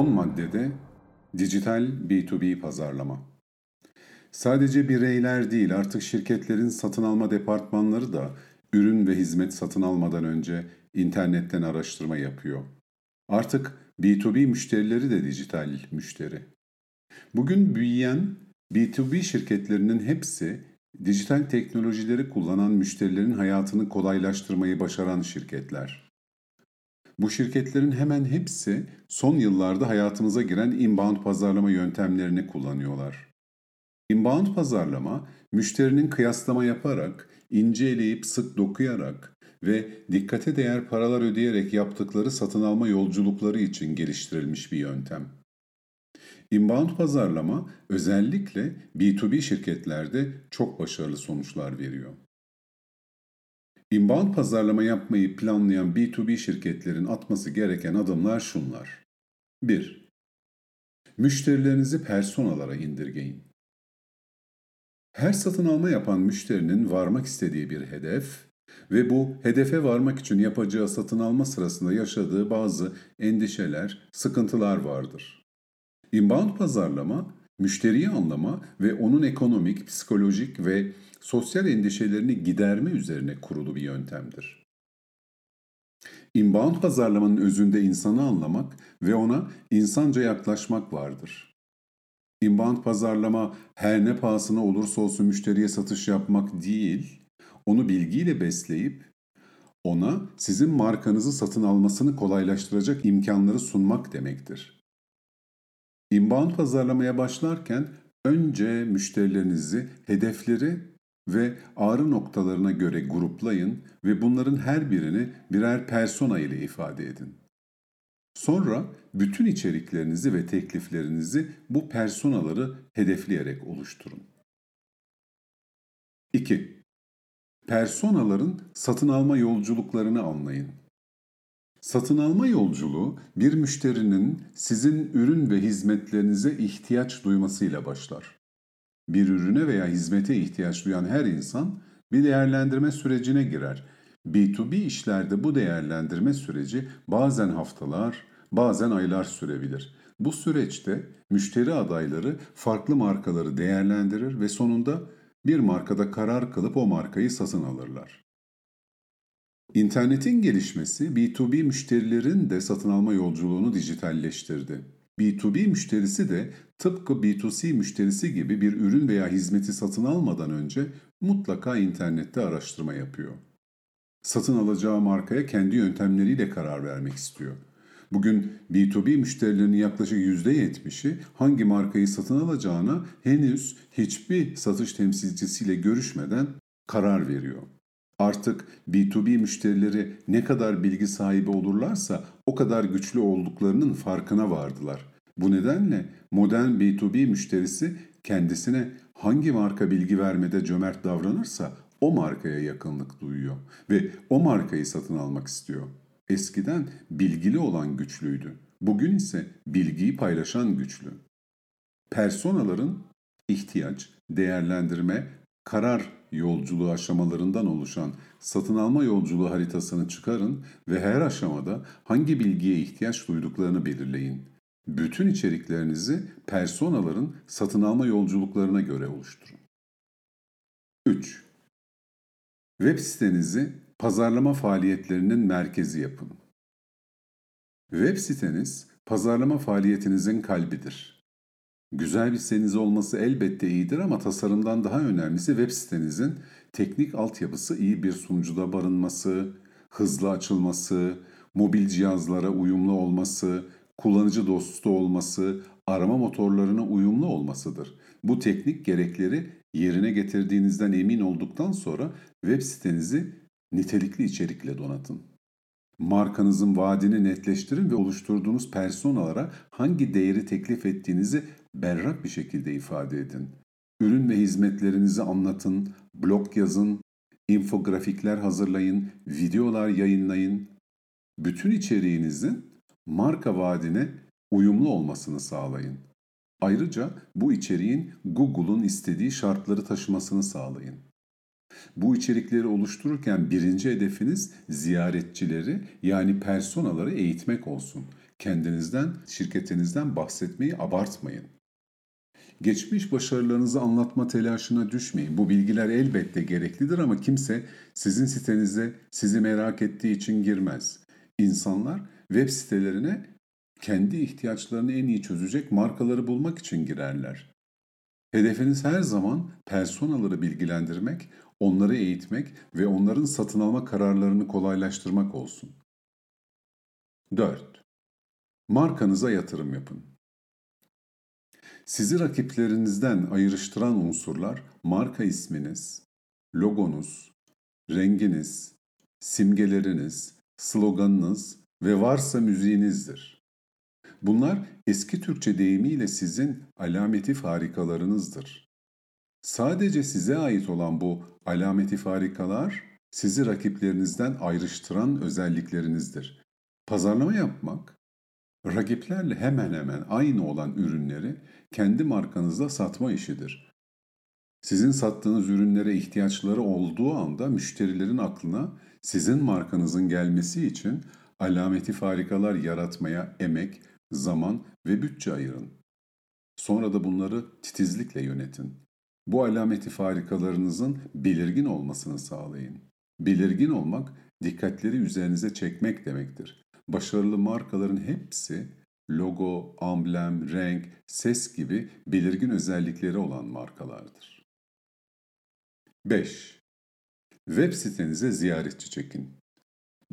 10 maddede dijital B2B pazarlama. Sadece bireyler değil artık şirketlerin satın alma departmanları da ürün ve hizmet satın almadan önce internetten araştırma yapıyor. Artık B2B müşterileri de dijital müşteri. Bugün büyüyen B2B şirketlerinin hepsi dijital teknolojileri kullanan müşterilerin hayatını kolaylaştırmayı başaran şirketler. Bu şirketlerin hemen hepsi son yıllarda hayatımıza giren inbound pazarlama yöntemlerini kullanıyorlar. Inbound pazarlama, müşterinin kıyaslama yaparak, ince eleyip sık dokuyarak ve dikkate değer paralar ödeyerek yaptıkları satın alma yolculukları için geliştirilmiş bir yöntem. Inbound pazarlama özellikle B2B şirketlerde çok başarılı sonuçlar veriyor. Inbound pazarlama yapmayı planlayan B2B şirketlerin atması gereken adımlar şunlar. 1. Müşterilerinizi personalara indirgeyin. Her satın alma yapan müşterinin varmak istediği bir hedef ve bu hedefe varmak için yapacağı satın alma sırasında yaşadığı bazı endişeler, sıkıntılar vardır. Inbound pazarlama, müşteriyi anlama ve onun ekonomik, psikolojik ve sosyal endişelerini giderme üzerine kurulu bir yöntemdir. Inbound pazarlamanın özünde insanı anlamak ve ona insanca yaklaşmak vardır. Inbound pazarlama her ne pahasına olursa olsun müşteriye satış yapmak değil, onu bilgiyle besleyip ona sizin markanızı satın almasını kolaylaştıracak imkanları sunmak demektir. Inbound pazarlamaya başlarken önce müşterilerinizi hedefleri ve ağrı noktalarına göre gruplayın ve bunların her birini birer persona ile ifade edin. Sonra bütün içeriklerinizi ve tekliflerinizi bu personaları hedefleyerek oluşturun. 2. Personaların satın alma yolculuklarını anlayın. Satın alma yolculuğu bir müşterinin sizin ürün ve hizmetlerinize ihtiyaç duymasıyla başlar. Bir ürüne veya hizmete ihtiyaç duyan her insan bir değerlendirme sürecine girer. B2B işlerde bu değerlendirme süreci bazen haftalar, bazen aylar sürebilir. Bu süreçte müşteri adayları farklı markaları değerlendirir ve sonunda bir markada karar kılıp o markayı satın alırlar. İnternetin gelişmesi B2B müşterilerin de satın alma yolculuğunu dijitalleştirdi. B2B müşterisi de tıpkı B2C müşterisi gibi bir ürün veya hizmeti satın almadan önce mutlaka internette araştırma yapıyor. Satın alacağı markaya kendi yöntemleriyle karar vermek istiyor. Bugün B2B müşterilerinin yaklaşık %70'i hangi markayı satın alacağına henüz hiçbir satış temsilcisiyle görüşmeden karar veriyor. Artık B2B müşterileri ne kadar bilgi sahibi olurlarsa o kadar güçlü olduklarının farkına vardılar. Bu nedenle modern B2B müşterisi kendisine hangi marka bilgi vermede cömert davranırsa o markaya yakınlık duyuyor ve o markayı satın almak istiyor. Eskiden bilgili olan güçlüydü. Bugün ise bilgiyi paylaşan güçlü. Personaların ihtiyaç, değerlendirme, karar yolculuğu aşamalarından oluşan satın alma yolculuğu haritasını çıkarın ve her aşamada hangi bilgiye ihtiyaç duyduklarını belirleyin. Bütün içeriklerinizi personaların satın alma yolculuklarına göre oluşturun. 3. Web sitenizi pazarlama faaliyetlerinin merkezi yapın. Web siteniz pazarlama faaliyetinizin kalbidir. Güzel bir siteniz olması elbette iyidir ama tasarımdan daha önemlisi web sitenizin teknik altyapısı iyi bir sunucuda barınması, hızlı açılması, mobil cihazlara uyumlu olması, kullanıcı dostu olması, arama motorlarına uyumlu olmasıdır. Bu teknik gerekleri yerine getirdiğinizden emin olduktan sonra web sitenizi nitelikli içerikle donatın. Markanızın vaadini netleştirin ve oluşturduğunuz personalara hangi değeri teklif ettiğinizi berrak bir şekilde ifade edin. Ürün ve hizmetlerinizi anlatın, blog yazın, infografikler hazırlayın, videolar yayınlayın. Bütün içeriğinizin marka vaadine uyumlu olmasını sağlayın. Ayrıca bu içeriğin Google'un istediği şartları taşımasını sağlayın. Bu içerikleri oluştururken birinci hedefiniz ziyaretçileri yani personaları eğitmek olsun. Kendinizden, şirketinizden bahsetmeyi abartmayın. Geçmiş başarılarınızı anlatma telaşına düşmeyin. Bu bilgiler elbette gereklidir ama kimse sizin sitenize sizi merak ettiği için girmez. İnsanlar web sitelerine kendi ihtiyaçlarını en iyi çözecek markaları bulmak için girerler. Hedefiniz her zaman personaları bilgilendirmek, onları eğitmek ve onların satın alma kararlarını kolaylaştırmak olsun. 4. Markanıza yatırım yapın. Sizi rakiplerinizden ayrıştıran unsurlar marka isminiz, logonuz, renginiz, simgeleriniz, sloganınız ve varsa müziğinizdir. Bunlar eski Türkçe deyimiyle sizin alameti farikalarınızdır. Sadece size ait olan bu alameti farikalar sizi rakiplerinizden ayrıştıran özelliklerinizdir. Pazarlama yapmak, rakiplerle hemen hemen aynı olan ürünleri kendi markanızda satma işidir. Sizin sattığınız ürünlere ihtiyaçları olduğu anda müşterilerin aklına sizin markanızın gelmesi için alameti farikalar yaratmaya emek, zaman ve bütçe ayırın. Sonra da bunları titizlikle yönetin. Bu alameti farikalarınızın belirgin olmasını sağlayın. Belirgin olmak, dikkatleri üzerinize çekmek demektir. Başarılı markaların hepsi logo, amblem, renk, ses gibi belirgin özellikleri olan markalardır. 5. Web sitenize ziyaretçi çekin.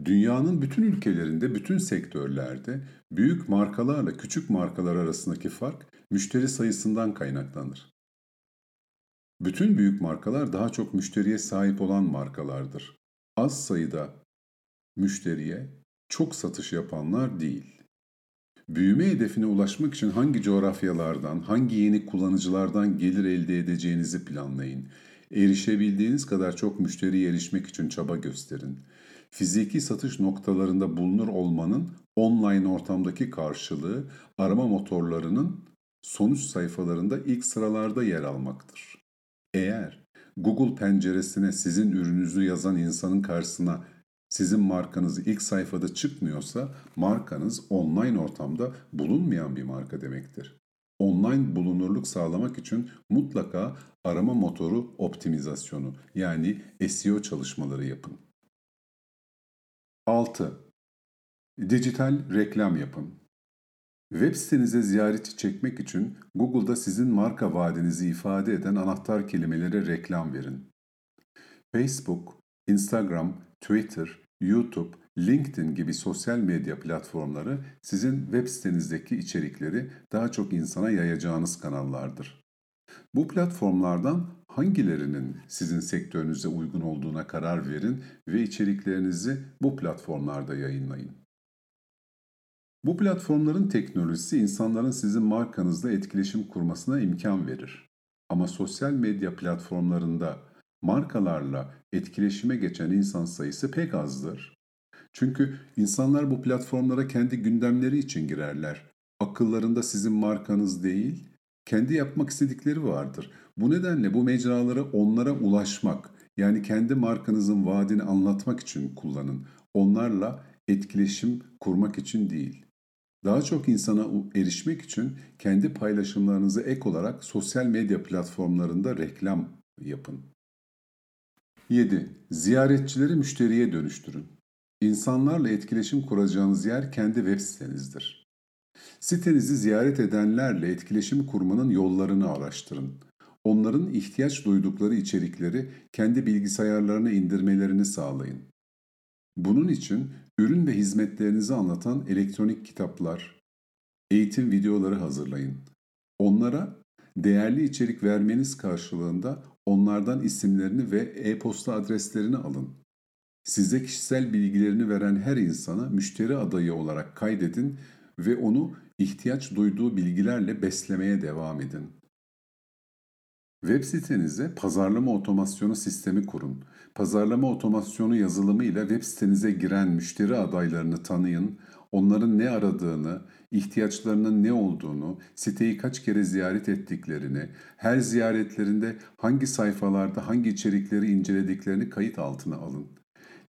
Dünyanın bütün ülkelerinde, bütün sektörlerde büyük markalarla küçük markalar arasındaki fark müşteri sayısından kaynaklanır. Bütün büyük markalar daha çok müşteriye sahip olan markalardır. Az sayıda müşteriye çok satış yapanlar değil. Büyüme hedefine ulaşmak için hangi coğrafyalardan, hangi yeni kullanıcılardan gelir elde edeceğinizi planlayın. Erişebildiğiniz kadar çok müşteriye erişmek için çaba gösterin. Fiziki satış noktalarında bulunur olmanın online ortamdaki karşılığı arama motorlarının sonuç sayfalarında ilk sıralarda yer almaktır. Eğer Google penceresine sizin ürününüzü yazan insanın karşısına sizin markanız ilk sayfada çıkmıyorsa markanız online ortamda bulunmayan bir marka demektir. Online bulunurluk sağlamak için mutlaka arama motoru optimizasyonu yani SEO çalışmaları yapın. 6. Dijital reklam yapın. Web sitenize ziyaretçi çekmek için Google'da sizin marka vaadinizi ifade eden anahtar kelimelere reklam verin. Facebook, Instagram, Twitter, YouTube, LinkedIn gibi sosyal medya platformları sizin web sitenizdeki içerikleri daha çok insana yayacağınız kanallardır. Bu platformlardan hangilerinin sizin sektörünüze uygun olduğuna karar verin ve içeriklerinizi bu platformlarda yayınlayın. Bu platformların teknolojisi insanların sizin markanızla etkileşim kurmasına imkan verir. Ama sosyal medya platformlarında markalarla etkileşime geçen insan sayısı pek azdır. Çünkü insanlar bu platformlara kendi gündemleri için girerler. Akıllarında sizin markanız değil, kendi yapmak istedikleri vardır. Bu nedenle bu mecraları onlara ulaşmak, yani kendi markanızın vaadini anlatmak için kullanın. Onlarla etkileşim kurmak için değil. Daha çok insana erişmek için kendi paylaşımlarınızı ek olarak sosyal medya platformlarında reklam yapın. 7. Ziyaretçileri müşteriye dönüştürün. İnsanlarla etkileşim kuracağınız yer kendi web sitenizdir. Sitenizi ziyaret edenlerle etkileşim kurmanın yollarını araştırın. Onların ihtiyaç duydukları içerikleri kendi bilgisayarlarına indirmelerini sağlayın. Bunun için ürün ve hizmetlerinizi anlatan elektronik kitaplar, eğitim videoları hazırlayın. Onlara değerli içerik vermeniz karşılığında onlardan isimlerini ve e-posta adreslerini alın. Size kişisel bilgilerini veren her insana müşteri adayı olarak kaydedin ve onu ihtiyaç duyduğu bilgilerle beslemeye devam edin. Web sitenize pazarlama otomasyonu sistemi kurun. Pazarlama otomasyonu yazılımı ile web sitenize giren müşteri adaylarını tanıyın, onların ne aradığını, ihtiyaçlarının ne olduğunu, siteyi kaç kere ziyaret ettiklerini, her ziyaretlerinde hangi sayfalarda hangi içerikleri incelediklerini kayıt altına alın.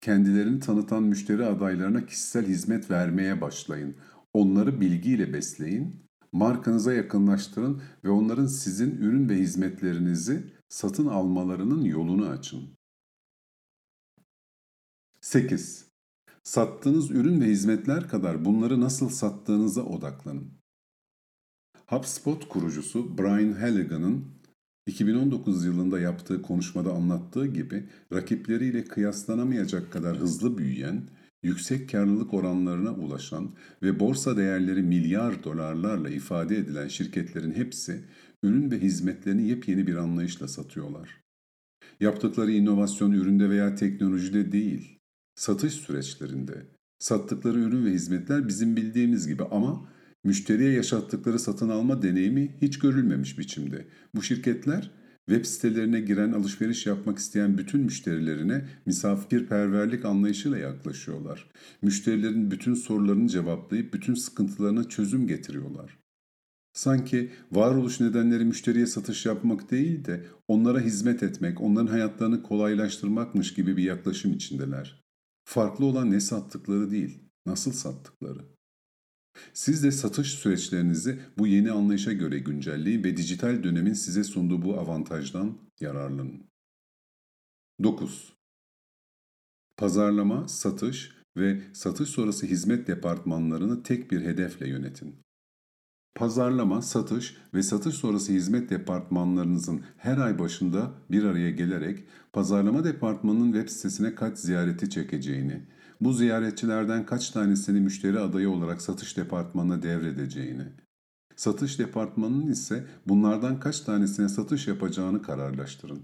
Kendilerini tanıtan müşteri adaylarına kişisel hizmet vermeye başlayın. Onları bilgiyle besleyin, markanıza yakınlaştırın ve onların sizin ürün ve hizmetlerinizi satın almalarının yolunu açın. 8. Sattığınız ürün ve hizmetler kadar bunları nasıl sattığınıza odaklanın. HubSpot kurucusu Brian Halligan'ın 2019 yılında yaptığı konuşmada anlattığı gibi rakipleriyle kıyaslanamayacak kadar hızlı büyüyen, yüksek karlılık oranlarına ulaşan ve borsa değerleri milyar dolarlarla ifade edilen şirketlerin hepsi ürün ve hizmetlerini yepyeni bir anlayışla satıyorlar. Yaptıkları inovasyon üründe veya teknolojide değil, satış süreçlerinde. Sattıkları ürün ve hizmetler bizim bildiğimiz gibi ama müşteriye yaşattıkları satın alma deneyimi hiç görülmemiş biçimde. Bu şirketler web sitelerine giren alışveriş yapmak isteyen bütün müşterilerine misafirperverlik anlayışıyla yaklaşıyorlar. Müşterilerin bütün sorularını cevaplayıp bütün sıkıntılarına çözüm getiriyorlar. Sanki varoluş nedenleri müşteriye satış yapmak değil de onlara hizmet etmek, onların hayatlarını kolaylaştırmakmış gibi bir yaklaşım içindeler. Farklı olan ne sattıkları değil, nasıl sattıkları. Siz de satış süreçlerinizi bu yeni anlayışa göre güncelleyin ve dijital dönemin size sunduğu bu avantajdan yararlanın. 9. Pazarlama, satış ve satış sonrası hizmet departmanlarını tek bir hedefle yönetin. Pazarlama, satış ve satış sonrası hizmet departmanlarınızın her ay başında bir araya gelerek pazarlama departmanının web sitesine kaç ziyareti çekeceğini, bu ziyaretçilerden kaç tanesini müşteri adayı olarak satış departmanına devredeceğini, satış departmanının ise bunlardan kaç tanesine satış yapacağını kararlaştırın.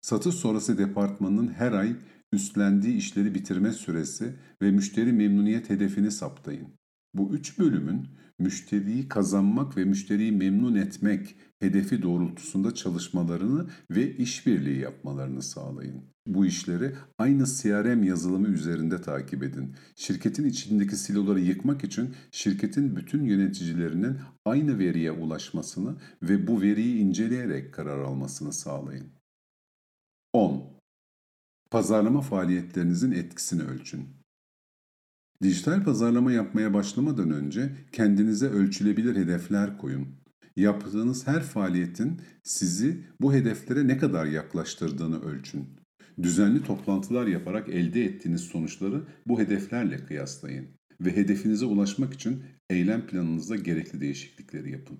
Satış sonrası departmanının her ay üstlendiği işleri bitirme süresi ve müşteri memnuniyet hedefini saptayın. Bu üç bölümün müşteriyi kazanmak ve müşteriyi memnun etmek hedefi doğrultusunda çalışmalarını ve işbirliği yapmalarını sağlayın. Bu işleri aynı CRM yazılımı üzerinde takip edin. Şirketin içindeki siloları yıkmak için şirketin bütün yöneticilerinin aynı veriye ulaşmasını ve bu veriyi inceleyerek karar almasını sağlayın. 10. Pazarlama faaliyetlerinizin etkisini ölçün. Dijital pazarlama yapmaya başlamadan önce kendinize ölçülebilir hedefler koyun. Yaptığınız her faaliyetin sizi bu hedeflere ne kadar yaklaştırdığını ölçün. Düzenli toplantılar yaparak elde ettiğiniz sonuçları bu hedeflerle kıyaslayın ve hedefinize ulaşmak için eylem planınızda gerekli değişiklikleri yapın.